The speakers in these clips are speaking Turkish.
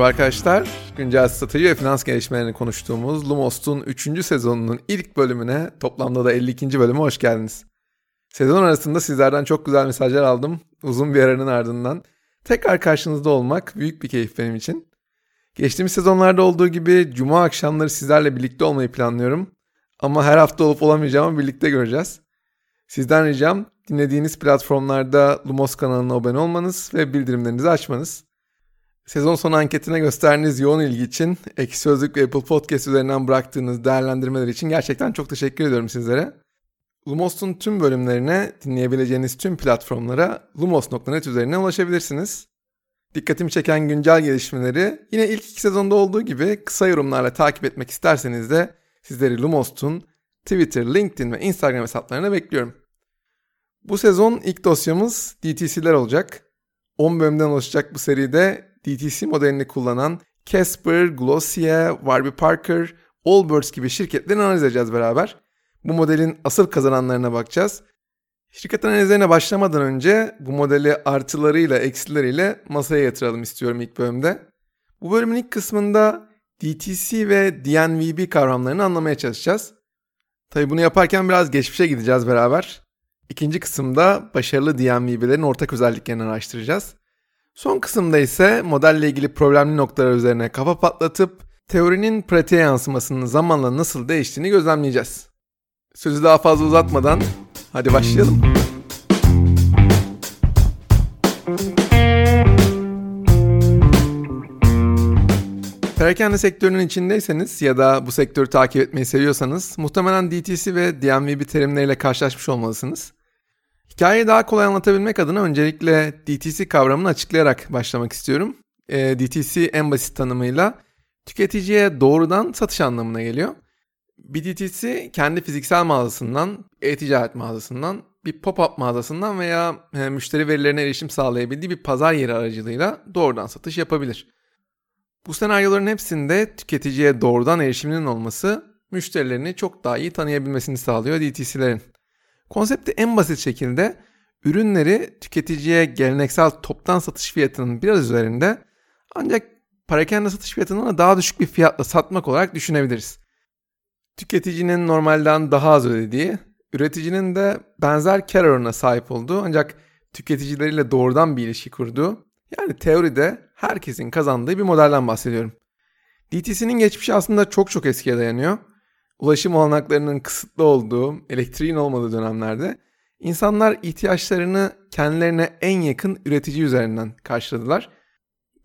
Merhaba arkadaşlar. Güncel strateji ve finans gelişmelerini konuştuğumuz Lumos'un 3. sezonunun ilk bölümüne toplamda da 52. bölüme hoş geldiniz. Sezon arasında sizlerden çok güzel mesajlar aldım. Uzun bir aranın ardından. Tekrar karşınızda olmak büyük bir keyif benim için. Geçtiğimiz sezonlarda olduğu gibi cuma akşamları sizlerle birlikte olmayı planlıyorum. Ama her hafta olup olamayacağımı birlikte göreceğiz. Sizden ricam dinlediğiniz platformlarda Lumos kanalına abone olmanız ve bildirimlerinizi açmanız. Sezon sonu anketine gösterdiğiniz yoğun ilgi için Ekşi Sözlük ve Apple Podcast üzerinden bıraktığınız değerlendirmeler için gerçekten çok teşekkür ediyorum sizlere. Lumos'un tüm bölümlerine dinleyebileceğiniz tüm platformlara lumos.net üzerinden ulaşabilirsiniz. Dikkatimi çeken güncel gelişmeleri yine ilk iki sezonda olduğu gibi kısa yorumlarla takip etmek isterseniz de sizleri Lumos'un Twitter, LinkedIn ve Instagram hesaplarına bekliyorum. Bu sezon ilk dosyamız DTC'ler olacak. 10 bölümden oluşacak bu seride DTC modelini kullanan Casper, Glossier, Warby Parker, Allbirds gibi şirketlerin analiz edeceğiz beraber. Bu modelin asıl kazananlarına bakacağız. Şirket analizlerine başlamadan önce bu modeli artılarıyla eksileriyle masaya yatıralım istiyorum ilk bölümde. Bu bölümün ilk kısmında DTC ve DNVB kavramlarını anlamaya çalışacağız. Tabi bunu yaparken biraz geçmişe gideceğiz beraber. İkinci kısımda başarılı DNVB'lerin ortak özelliklerini araştıracağız. Son kısımda ise modelle ilgili problemli noktalar üzerine kafa patlatıp teorinin pratiğe yansımasının zamanla nasıl değiştiğini gözlemleyeceğiz. Sözü daha fazla uzatmadan hadi başlayalım. Perakende sektörünün içindeyseniz ya da bu sektörü takip etmeyi seviyorsanız muhtemelen DTC ve DMVB terimleriyle karşılaşmış olmalısınız. Hikayeyi daha kolay anlatabilmek adına öncelikle DTC kavramını açıklayarak başlamak istiyorum. E, DTC en basit tanımıyla tüketiciye doğrudan satış anlamına geliyor. Bir DTC kendi fiziksel mağazasından, e-ticaret mağazasından, bir pop-up mağazasından veya e, müşteri verilerine erişim sağlayabildiği bir pazar yeri aracılığıyla doğrudan satış yapabilir. Bu senaryoların hepsinde tüketiciye doğrudan erişiminin olması müşterilerini çok daha iyi tanıyabilmesini sağlıyor DTC'lerin. Konsepti en basit şekilde ürünleri tüketiciye geleneksel toptan satış fiyatının biraz üzerinde ancak parakende satış fiyatından daha düşük bir fiyatla satmak olarak düşünebiliriz. Tüketicinin normalden daha az ödediği, üreticinin de benzer kar oranına sahip olduğu ancak tüketicileriyle doğrudan bir ilişki kurduğu, yani teoride herkesin kazandığı bir modelden bahsediyorum. DTC'nin geçmişi aslında çok çok eskiye dayanıyor ulaşım olanaklarının kısıtlı olduğu, elektriğin olmadığı dönemlerde insanlar ihtiyaçlarını kendilerine en yakın üretici üzerinden karşıladılar.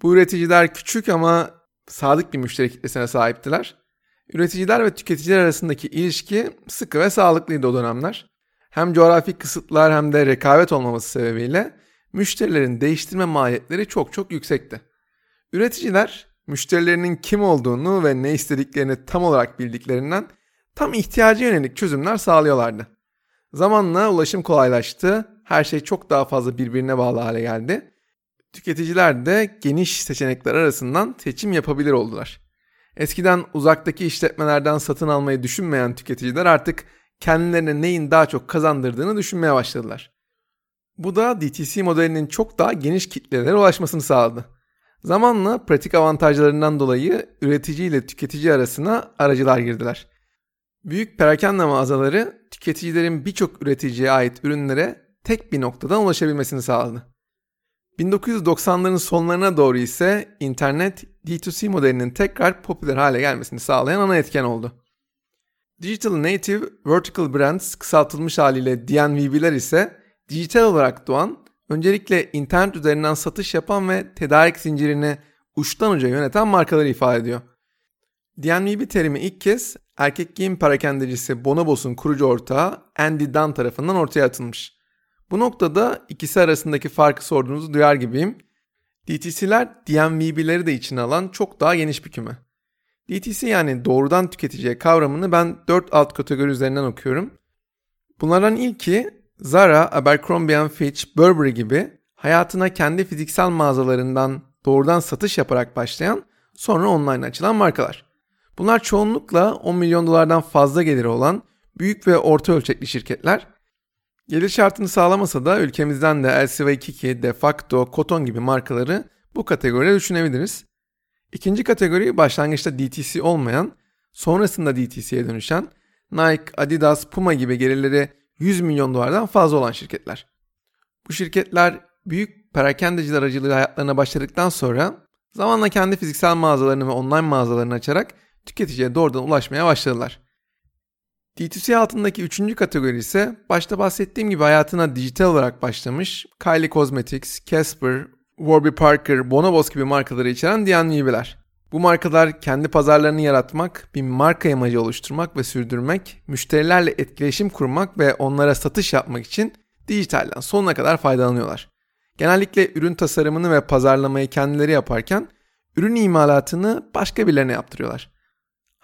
Bu üreticiler küçük ama sadık bir müşteri kitlesine sahiptiler. Üreticiler ve tüketiciler arasındaki ilişki sıkı ve sağlıklıydı o dönemler. Hem coğrafi kısıtlar hem de rekabet olmaması sebebiyle müşterilerin değiştirme maliyetleri çok çok yüksekti. Üreticiler müşterilerinin kim olduğunu ve ne istediklerini tam olarak bildiklerinden tam ihtiyaca yönelik çözümler sağlıyorlardı. Zamanla ulaşım kolaylaştı, her şey çok daha fazla birbirine bağlı hale geldi. Tüketiciler de geniş seçenekler arasından seçim yapabilir oldular. Eskiden uzaktaki işletmelerden satın almayı düşünmeyen tüketiciler artık kendilerine neyin daha çok kazandırdığını düşünmeye başladılar. Bu da DTC modelinin çok daha geniş kitlelere ulaşmasını sağladı. Zamanla pratik avantajlarından dolayı üretici ile tüketici arasına aracılar girdiler. Büyük perakende mağazaları tüketicilerin birçok üreticiye ait ürünlere tek bir noktadan ulaşabilmesini sağladı. 1990'ların sonlarına doğru ise internet D2C modelinin tekrar popüler hale gelmesini sağlayan ana etken oldu. Digital Native Vertical Brands kısaltılmış haliyle DNVB'ler ise dijital olarak doğan, öncelikle internet üzerinden satış yapan ve tedarik zincirini uçtan uca yöneten markaları ifade ediyor. DNVB terimi ilk kez erkek giyim parakendecisi Bonobos'un kurucu ortağı Andy Dunn tarafından ortaya atılmış. Bu noktada ikisi arasındaki farkı sorduğunuzu duyar gibiyim. DTC'ler DNVB'leri de içine alan çok daha geniş bir küme. DTC yani doğrudan tüketiciye kavramını ben 4 alt kategori üzerinden okuyorum. Bunlardan ilki Zara, Abercrombie Fitch, Burberry gibi hayatına kendi fiziksel mağazalarından doğrudan satış yaparak başlayan sonra online açılan markalar. Bunlar çoğunlukla 10 milyon dolardan fazla geliri olan büyük ve orta ölçekli şirketler. Gelir şartını sağlamasa da ülkemizden de LCV Kiki, Defacto, Koton gibi markaları bu kategoride düşünebiliriz. İkinci kategori başlangıçta DTC olmayan, sonrasında DTC'ye dönüşen Nike, Adidas, Puma gibi gelirleri 100 milyon dolardan fazla olan şirketler. Bu şirketler büyük perakendeciler aracılığıyla hayatlarına başladıktan sonra zamanla kendi fiziksel mağazalarını ve online mağazalarını açarak tüketiciye doğrudan ulaşmaya başladılar. D2C altındaki üçüncü kategori ise başta bahsettiğim gibi hayatına dijital olarak başlamış Kylie Cosmetics, Casper, Warby Parker, Bonobos gibi markaları içeren DNVB'ler. Bu markalar kendi pazarlarını yaratmak, bir marka imajı oluşturmak ve sürdürmek, müşterilerle etkileşim kurmak ve onlara satış yapmak için dijitalden sonuna kadar faydalanıyorlar. Genellikle ürün tasarımını ve pazarlamayı kendileri yaparken ürün imalatını başka birilerine yaptırıyorlar.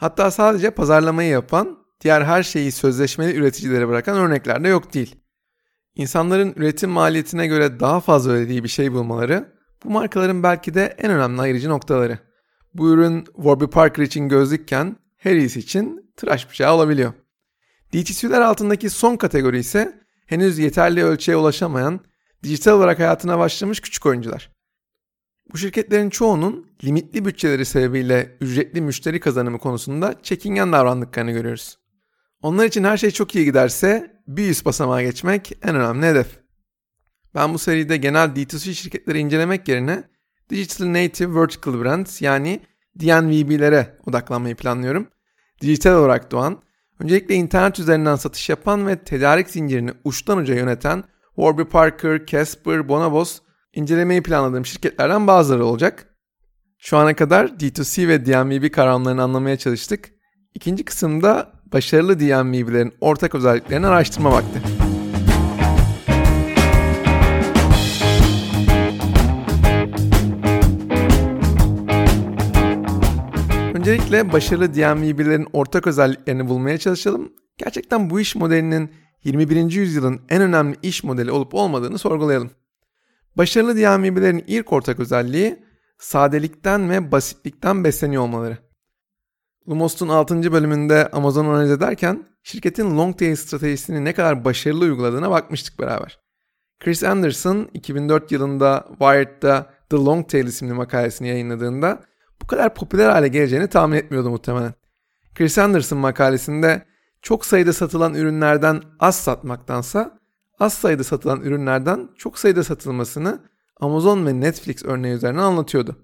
Hatta sadece pazarlamayı yapan, diğer her şeyi sözleşmeli üreticilere bırakan örnekler de yok değil. İnsanların üretim maliyetine göre daha fazla ödediği bir şey bulmaları bu markaların belki de en önemli ayırıcı noktaları. Bu ürün Warby Parker için gözlükken Harry's için tıraş bıçağı olabiliyor. DTC'ler altındaki son kategori ise henüz yeterli ölçüye ulaşamayan, dijital olarak hayatına başlamış küçük oyuncular. Bu şirketlerin çoğunun limitli bütçeleri sebebiyle ücretli müşteri kazanımı konusunda çekingen davrandıklarını görüyoruz. Onlar için her şey çok iyi giderse bir üst basamağa geçmek en önemli hedef. Ben bu seride genel D2C şirketleri incelemek yerine Digital Native Vertical Brands yani DNVB'lere odaklanmayı planlıyorum. Dijital olarak doğan, öncelikle internet üzerinden satış yapan ve tedarik zincirini uçtan uca yöneten Warby Parker, Casper, Bonobos incelemeyi planladığım şirketlerden bazıları olacak. Şu ana kadar D2C ve DNVB kavramlarını anlamaya çalıştık. İkinci kısımda başarılı DNVB'lerin ortak özelliklerini araştırma vakti. Öncelikle başarılı DNVB'lerin ortak özelliklerini bulmaya çalışalım. Gerçekten bu iş modelinin 21. yüzyılın en önemli iş modeli olup olmadığını sorgulayalım. Başarılı DNVB'lerin ilk ortak özelliği sadelikten ve basitlikten besleniyor olmaları. Lumos'un 6. bölümünde Amazon'u analiz ederken şirketin long tail stratejisini ne kadar başarılı uyguladığına bakmıştık beraber. Chris Anderson 2004 yılında Wired'da The Long Tail isimli makalesini yayınladığında bu kadar popüler hale geleceğini tahmin etmiyordu muhtemelen. Chris Anderson makalesinde çok sayıda satılan ürünlerden az satmaktansa az sayıda satılan ürünlerden çok sayıda satılmasını Amazon ve Netflix örneği üzerinden anlatıyordu.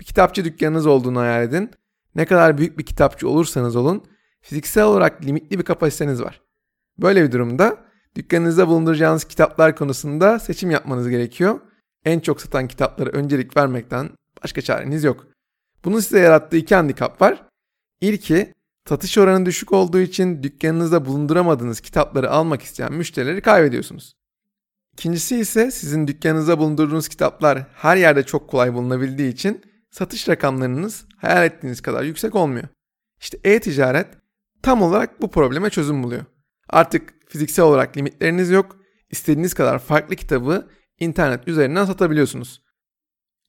Bir kitapçı dükkanınız olduğunu hayal edin. Ne kadar büyük bir kitapçı olursanız olun, fiziksel olarak limitli bir kapasiteniz var. Böyle bir durumda dükkanınızda bulunduracağınız kitaplar konusunda seçim yapmanız gerekiyor. En çok satan kitaplara öncelik vermekten başka çareniz yok. Bunun size yarattığı iki handikap var. İlki satış oranı düşük olduğu için dükkanınızda bulunduramadığınız kitapları almak isteyen müşterileri kaybediyorsunuz. İkincisi ise sizin dükkanınızda bulundurduğunuz kitaplar her yerde çok kolay bulunabildiği için satış rakamlarınız hayal ettiğiniz kadar yüksek olmuyor. İşte e-ticaret tam olarak bu probleme çözüm buluyor. Artık fiziksel olarak limitleriniz yok. İstediğiniz kadar farklı kitabı internet üzerinden satabiliyorsunuz.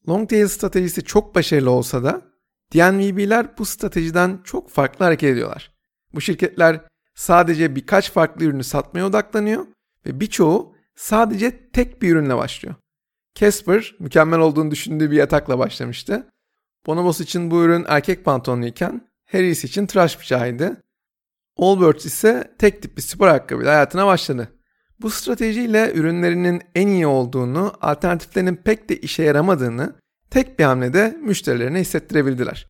Long tail stratejisi çok başarılı olsa da DNVB'ler bu stratejiden çok farklı hareket ediyorlar. Bu şirketler sadece birkaç farklı ürünü satmaya odaklanıyor ve birçoğu sadece tek bir ürünle başlıyor. Casper mükemmel olduğunu düşündüğü bir yatakla başlamıştı. Bonobos için bu ürün erkek pantolonuyken Harris için tıraş bıçağıydı. Allbirds ise tek tip bir spor ayakkabıyla hayatına başladı. Bu stratejiyle ürünlerinin en iyi olduğunu, alternatiflerinin pek de işe yaramadığını tek bir hamlede müşterilerine hissettirebildiler.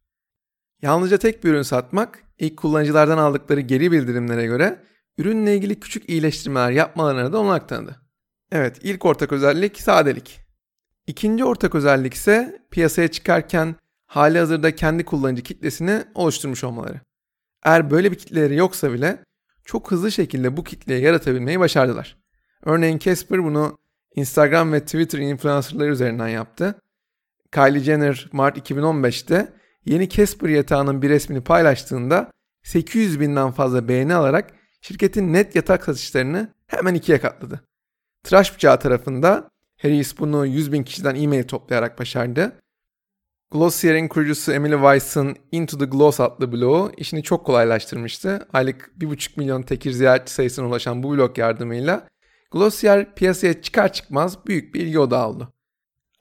Yalnızca tek bir ürün satmak, ilk kullanıcılardan aldıkları geri bildirimlere göre ürünle ilgili küçük iyileştirmeler yapmalarına da olanak tanıdı. Evet, ilk ortak özellik sadelik. İkinci ortak özellik ise piyasaya çıkarken hali hazırda kendi kullanıcı kitlesini oluşturmuş olmaları. Eğer böyle bir kitleleri yoksa bile çok hızlı şekilde bu kitleyi yaratabilmeyi başardılar. Örneğin Casper bunu Instagram ve Twitter influencerları üzerinden yaptı. Kylie Jenner Mart 2015'te yeni Casper yatağının bir resmini paylaştığında 800 binden fazla beğeni alarak şirketin net yatak satışlarını hemen ikiye katladı. Tıraş bıçağı tarafında Harris bunu 100 bin kişiden e-mail toplayarak başardı. Glossier'in kurucusu Emily Weiss'ın Into the Gloss adlı blogu işini çok kolaylaştırmıştı. Aylık 1,5 milyon tekir ziyaretçi sayısına ulaşan bu blog yardımıyla Glossier piyasaya çıkar çıkmaz büyük bir ilgi odağı oldu.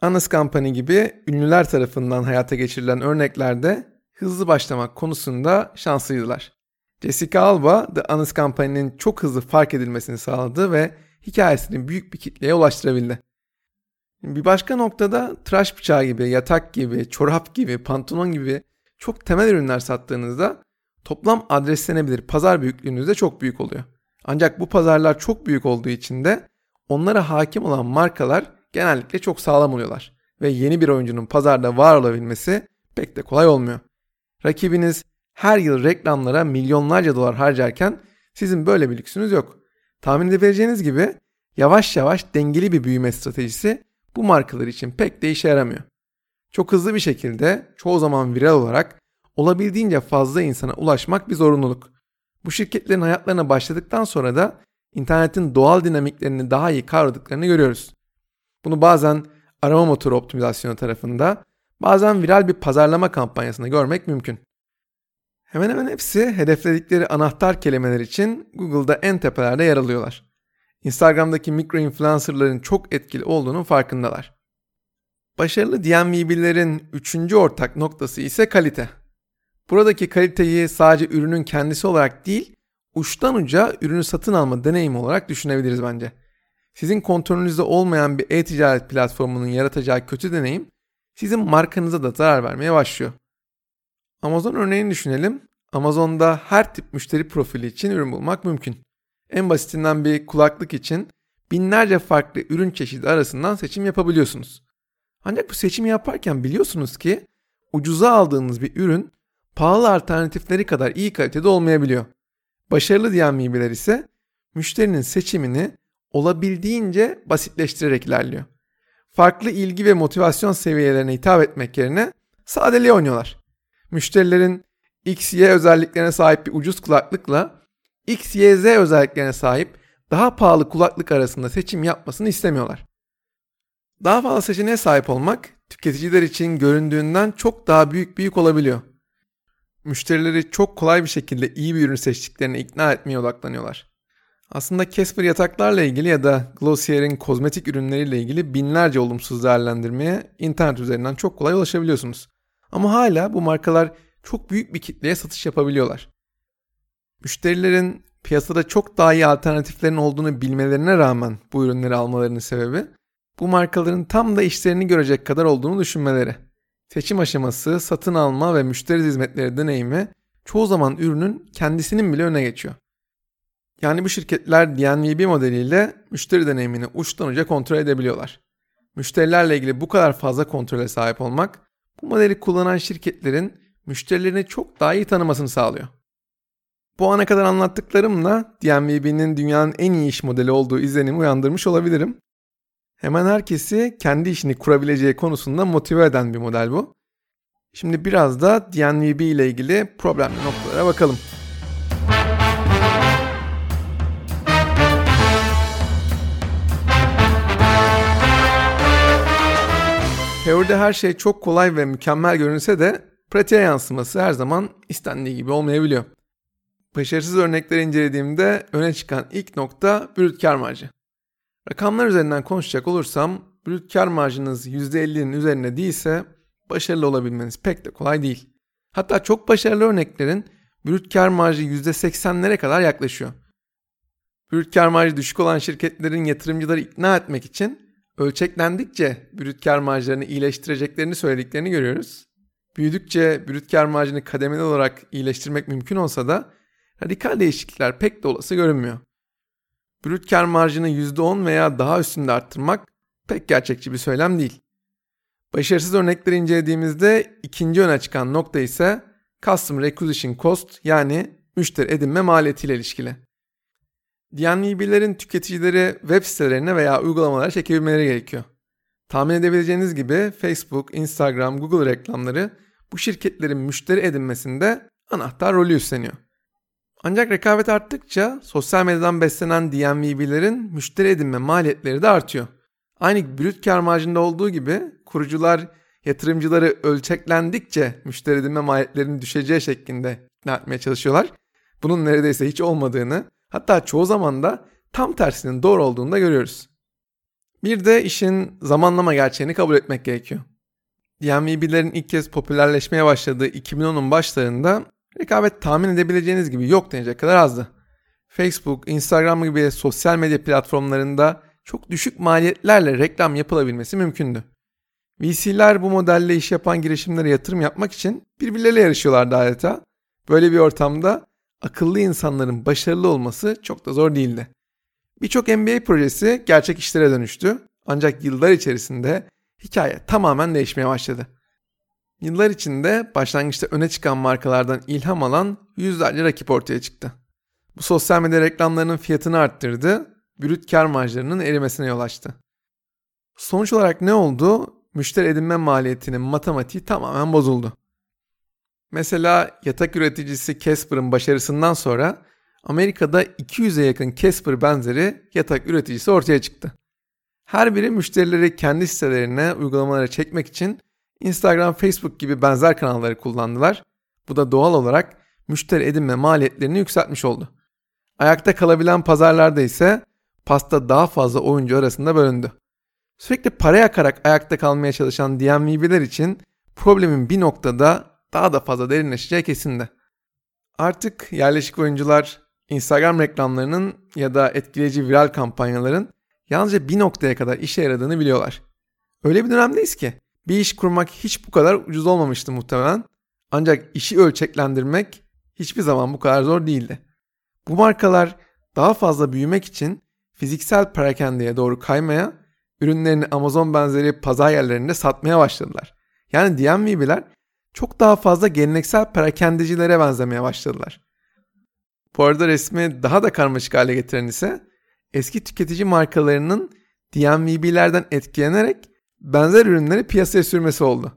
Honest Company gibi ünlüler tarafından hayata geçirilen örneklerde hızlı başlamak konusunda şanslıydılar. Jessica Alba, The Honest Company'nin çok hızlı fark edilmesini sağladı ve hikayesini büyük bir kitleye ulaştırabildi. Bir başka noktada tıraş bıçağı gibi, yatak gibi, çorap gibi, pantolon gibi çok temel ürünler sattığınızda toplam adreslenebilir pazar büyüklüğünüz de çok büyük oluyor. Ancak bu pazarlar çok büyük olduğu için de onlara hakim olan markalar genellikle çok sağlam oluyorlar. Ve yeni bir oyuncunun pazarda var olabilmesi pek de kolay olmuyor. Rakibiniz her yıl reklamlara milyonlarca dolar harcarken sizin böyle bir lüksünüz yok. Tahmin edebileceğiniz gibi yavaş yavaş dengeli bir büyüme stratejisi bu markalar için pek de işe yaramıyor. Çok hızlı bir şekilde çoğu zaman viral olarak olabildiğince fazla insana ulaşmak bir zorunluluk. Bu şirketlerin hayatlarına başladıktan sonra da internetin doğal dinamiklerini daha iyi kavradıklarını görüyoruz. Bunu bazen arama motoru optimizasyonu tarafında, bazen viral bir pazarlama kampanyasında görmek mümkün. Hemen hemen hepsi hedefledikleri anahtar kelimeler için Google'da en tepelerde yer alıyorlar. Instagram'daki mikro influencerların çok etkili olduğunun farkındalar. Başarılı DMVB'lerin üçüncü ortak noktası ise kalite. Buradaki kaliteyi sadece ürünün kendisi olarak değil, uçtan uca ürünü satın alma deneyimi olarak düşünebiliriz bence. Sizin kontrolünüzde olmayan bir e-ticaret platformunun yaratacağı kötü deneyim sizin markanıza da zarar vermeye başlıyor. Amazon örneğini düşünelim. Amazon'da her tip müşteri profili için ürün bulmak mümkün. En basitinden bir kulaklık için binlerce farklı ürün çeşidi arasından seçim yapabiliyorsunuz. Ancak bu seçimi yaparken biliyorsunuz ki ucuza aldığınız bir ürün pahalı alternatifleri kadar iyi kalitede olmayabiliyor. Başarılı diyen mibiler ise müşterinin seçimini olabildiğince basitleştirerek ilerliyor. Farklı ilgi ve motivasyon seviyelerine hitap etmek yerine sadeliğe oynuyorlar. Müşterilerin X, Y özelliklerine sahip bir ucuz kulaklıkla X, Y, Z özelliklerine sahip daha pahalı kulaklık arasında seçim yapmasını istemiyorlar. Daha fazla seçeneğe sahip olmak tüketiciler için göründüğünden çok daha büyük bir yük olabiliyor. Müşterileri çok kolay bir şekilde iyi bir ürün seçtiklerine ikna etmeye odaklanıyorlar. Aslında Casper yataklarla ilgili ya da Glossier'in kozmetik ürünleriyle ilgili binlerce olumsuz değerlendirmeye internet üzerinden çok kolay ulaşabiliyorsunuz. Ama hala bu markalar çok büyük bir kitleye satış yapabiliyorlar. Müşterilerin piyasada çok daha iyi alternatiflerin olduğunu bilmelerine rağmen bu ürünleri almalarının sebebi bu markaların tam da işlerini görecek kadar olduğunu düşünmeleri. Seçim aşaması, satın alma ve müşteri hizmetleri deneyimi çoğu zaman ürünün kendisinin bile öne geçiyor. Yani bu şirketler DNVB modeliyle müşteri deneyimini uçtan uca kontrol edebiliyorlar. Müşterilerle ilgili bu kadar fazla kontrole sahip olmak, bu modeli kullanan şirketlerin müşterilerini çok daha iyi tanımasını sağlıyor. Bu ana kadar anlattıklarımla DNVB'nin dünyanın en iyi iş modeli olduğu izlenimi uyandırmış olabilirim. Hemen herkesi kendi işini kurabileceği konusunda motive eden bir model bu. Şimdi biraz da DNVB ile ilgili problemli noktalara bakalım. Teoride her şey çok kolay ve mükemmel görünse de pratiğe yansıması her zaman istendiği gibi olmayabiliyor. Başarısız örnekleri incelediğimde öne çıkan ilk nokta brüt kar marjı. Rakamlar üzerinden konuşacak olursam brüt kar marjınız %50'nin üzerine değilse başarılı olabilmeniz pek de kolay değil. Hatta çok başarılı örneklerin brüt kar marjı %80'lere kadar yaklaşıyor. Brüt kar marjı düşük olan şirketlerin yatırımcıları ikna etmek için ölçeklendikçe brüt kar marjlarını iyileştireceklerini söylediklerini görüyoruz. Büyüdükçe brüt kar marjını kademeli olarak iyileştirmek mümkün olsa da radikal değişiklikler pek de olası görünmüyor. Brüt kar marjını %10 veya daha üstünde arttırmak pek gerçekçi bir söylem değil. Başarısız örnekleri incelediğimizde ikinci öne çıkan nokta ise Customer Acquisition Cost yani müşteri edinme maliyetiyle ilişkili. DNVB'lerin tüketicileri web sitelerine veya uygulamalara çekebilmeleri gerekiyor. Tahmin edebileceğiniz gibi Facebook, Instagram, Google reklamları bu şirketlerin müşteri edinmesinde anahtar rolü üstleniyor. Ancak rekabet arttıkça sosyal medyadan beslenen DNVB'lerin müşteri edinme maliyetleri de artıyor. Aynı brüt kar marjında olduğu gibi kurucular yatırımcıları ölçeklendikçe müşteri edinme maliyetlerinin düşeceği şeklinde ikna etmeye çalışıyorlar. Bunun neredeyse hiç olmadığını Hatta çoğu zaman da tam tersinin doğru olduğunu da görüyoruz. Bir de işin zamanlama gerçeğini kabul etmek gerekiyor. DMVB'lerin ilk kez popülerleşmeye başladığı 2010'un başlarında rekabet tahmin edebileceğiniz gibi yok denecek kadar azdı. Facebook, Instagram gibi sosyal medya platformlarında çok düşük maliyetlerle reklam yapılabilmesi mümkündü. VC'ler bu modelle iş yapan girişimlere yatırım yapmak için birbirleriyle yarışıyorlardı adeta. Böyle bir ortamda akıllı insanların başarılı olması çok da zor değildi. Birçok NBA projesi gerçek işlere dönüştü. Ancak yıllar içerisinde hikaye tamamen değişmeye başladı. Yıllar içinde başlangıçta öne çıkan markalardan ilham alan yüzlerce rakip ortaya çıktı. Bu sosyal medya reklamlarının fiyatını arttırdı, brüt kar marjlarının erimesine yol açtı. Sonuç olarak ne oldu? Müşteri edinme maliyetinin matematiği tamamen bozuldu. Mesela yatak üreticisi Casper'ın başarısından sonra Amerika'da 200'e yakın Casper benzeri yatak üreticisi ortaya çıktı. Her biri müşterileri kendi sitelerine, uygulamalara çekmek için Instagram, Facebook gibi benzer kanalları kullandılar. Bu da doğal olarak müşteri edinme maliyetlerini yükseltmiş oldu. Ayakta kalabilen pazarlarda ise pasta daha fazla oyuncu arasında bölündü. Sürekli para yakarak ayakta kalmaya çalışan DMV'ler için problemin bir noktada daha da fazla derinleşeceği kesindi. Artık yerleşik oyuncular Instagram reklamlarının ya da etkileyici viral kampanyaların yalnızca bir noktaya kadar işe yaradığını biliyorlar. Öyle bir dönemdeyiz ki bir iş kurmak hiç bu kadar ucuz olmamıştı muhtemelen. Ancak işi ölçeklendirmek hiçbir zaman bu kadar zor değildi. Bu markalar daha fazla büyümek için fiziksel perakendeye doğru kaymaya, ürünlerini Amazon benzeri pazar yerlerinde satmaya başladılar. Yani DMV'ler çok daha fazla geleneksel perakendecilere benzemeye başladılar. Bu arada resmi daha da karmaşık hale getiren ise eski tüketici markalarının DMVB'lerden etkilenerek benzer ürünleri piyasaya sürmesi oldu.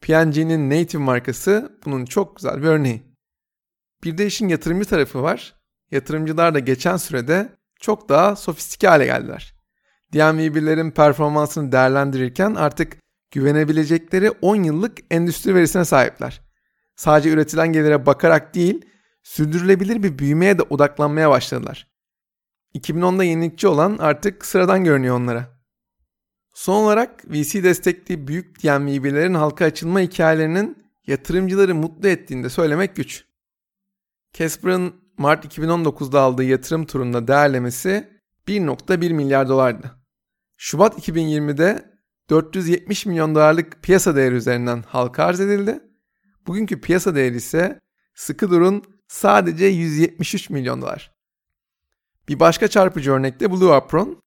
P&G'nin Native markası bunun çok güzel bir örneği. Bir de işin yatırımcı tarafı var. Yatırımcılar da geçen sürede çok daha sofistike hale geldiler. DMVB'lerin performansını değerlendirirken artık güvenebilecekleri 10 yıllık endüstri verisine sahipler. Sadece üretilen gelire bakarak değil, sürdürülebilir bir büyümeye de odaklanmaya başladılar. 2010'da yenilikçi olan artık sıradan görünüyor onlara. Son olarak VC destekli büyük DMVB'lerin halka açılma hikayelerinin yatırımcıları mutlu ettiğini de söylemek güç. Casper'ın Mart 2019'da aldığı yatırım turunda değerlemesi 1.1 milyar dolardı. Şubat 2020'de 470 milyon dolarlık piyasa değeri üzerinden halka arz edildi. Bugünkü piyasa değeri ise sıkı durun sadece 173 milyon dolar. Bir başka çarpıcı örnekte Blue Apron.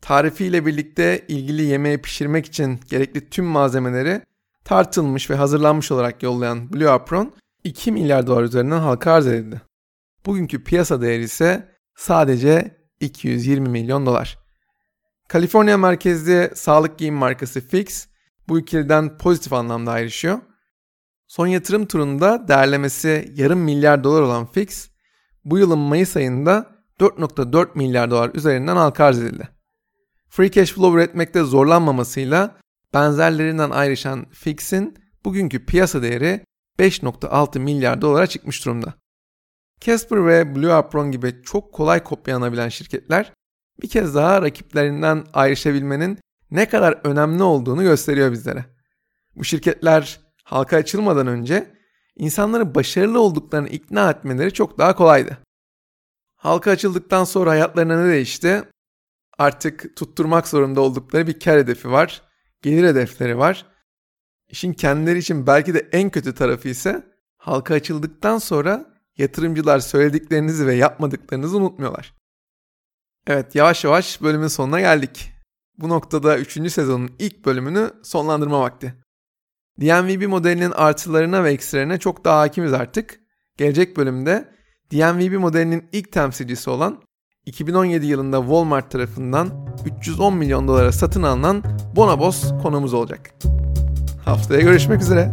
Tarifiyle birlikte ilgili yemeği pişirmek için gerekli tüm malzemeleri tartılmış ve hazırlanmış olarak yollayan Blue Apron 2 milyar dolar üzerinden halka arz edildi. Bugünkü piyasa değeri ise sadece 220 milyon dolar. Kaliforniya merkezli sağlık giyim markası Fix bu ikiliden pozitif anlamda ayrışıyor. Son yatırım turunda değerlemesi yarım milyar dolar olan Fix bu yılın Mayıs ayında 4.4 milyar dolar üzerinden halka arz edildi. Free cash flow üretmekte zorlanmamasıyla benzerlerinden ayrışan Fix'in bugünkü piyasa değeri 5.6 milyar dolara çıkmış durumda. Casper ve Blue Apron gibi çok kolay kopyalanabilen şirketler bir kez daha rakiplerinden ayrışabilmenin ne kadar önemli olduğunu gösteriyor bizlere. Bu şirketler halka açılmadan önce insanları başarılı olduklarını ikna etmeleri çok daha kolaydı. Halka açıldıktan sonra hayatlarına ne değişti? Artık tutturmak zorunda oldukları bir kar hedefi var, gelir hedefleri var. İşin kendileri için belki de en kötü tarafı ise halka açıldıktan sonra yatırımcılar söylediklerinizi ve yapmadıklarınızı unutmuyorlar. Evet yavaş yavaş bölümün sonuna geldik. Bu noktada 3. sezonun ilk bölümünü sonlandırma vakti. DMVB modelinin artılarına ve eksilerine çok daha hakimiz artık. Gelecek bölümde DMVB modelinin ilk temsilcisi olan 2017 yılında Walmart tarafından 310 milyon dolara satın alınan Bonobos konumuz olacak. Haftaya görüşmek üzere.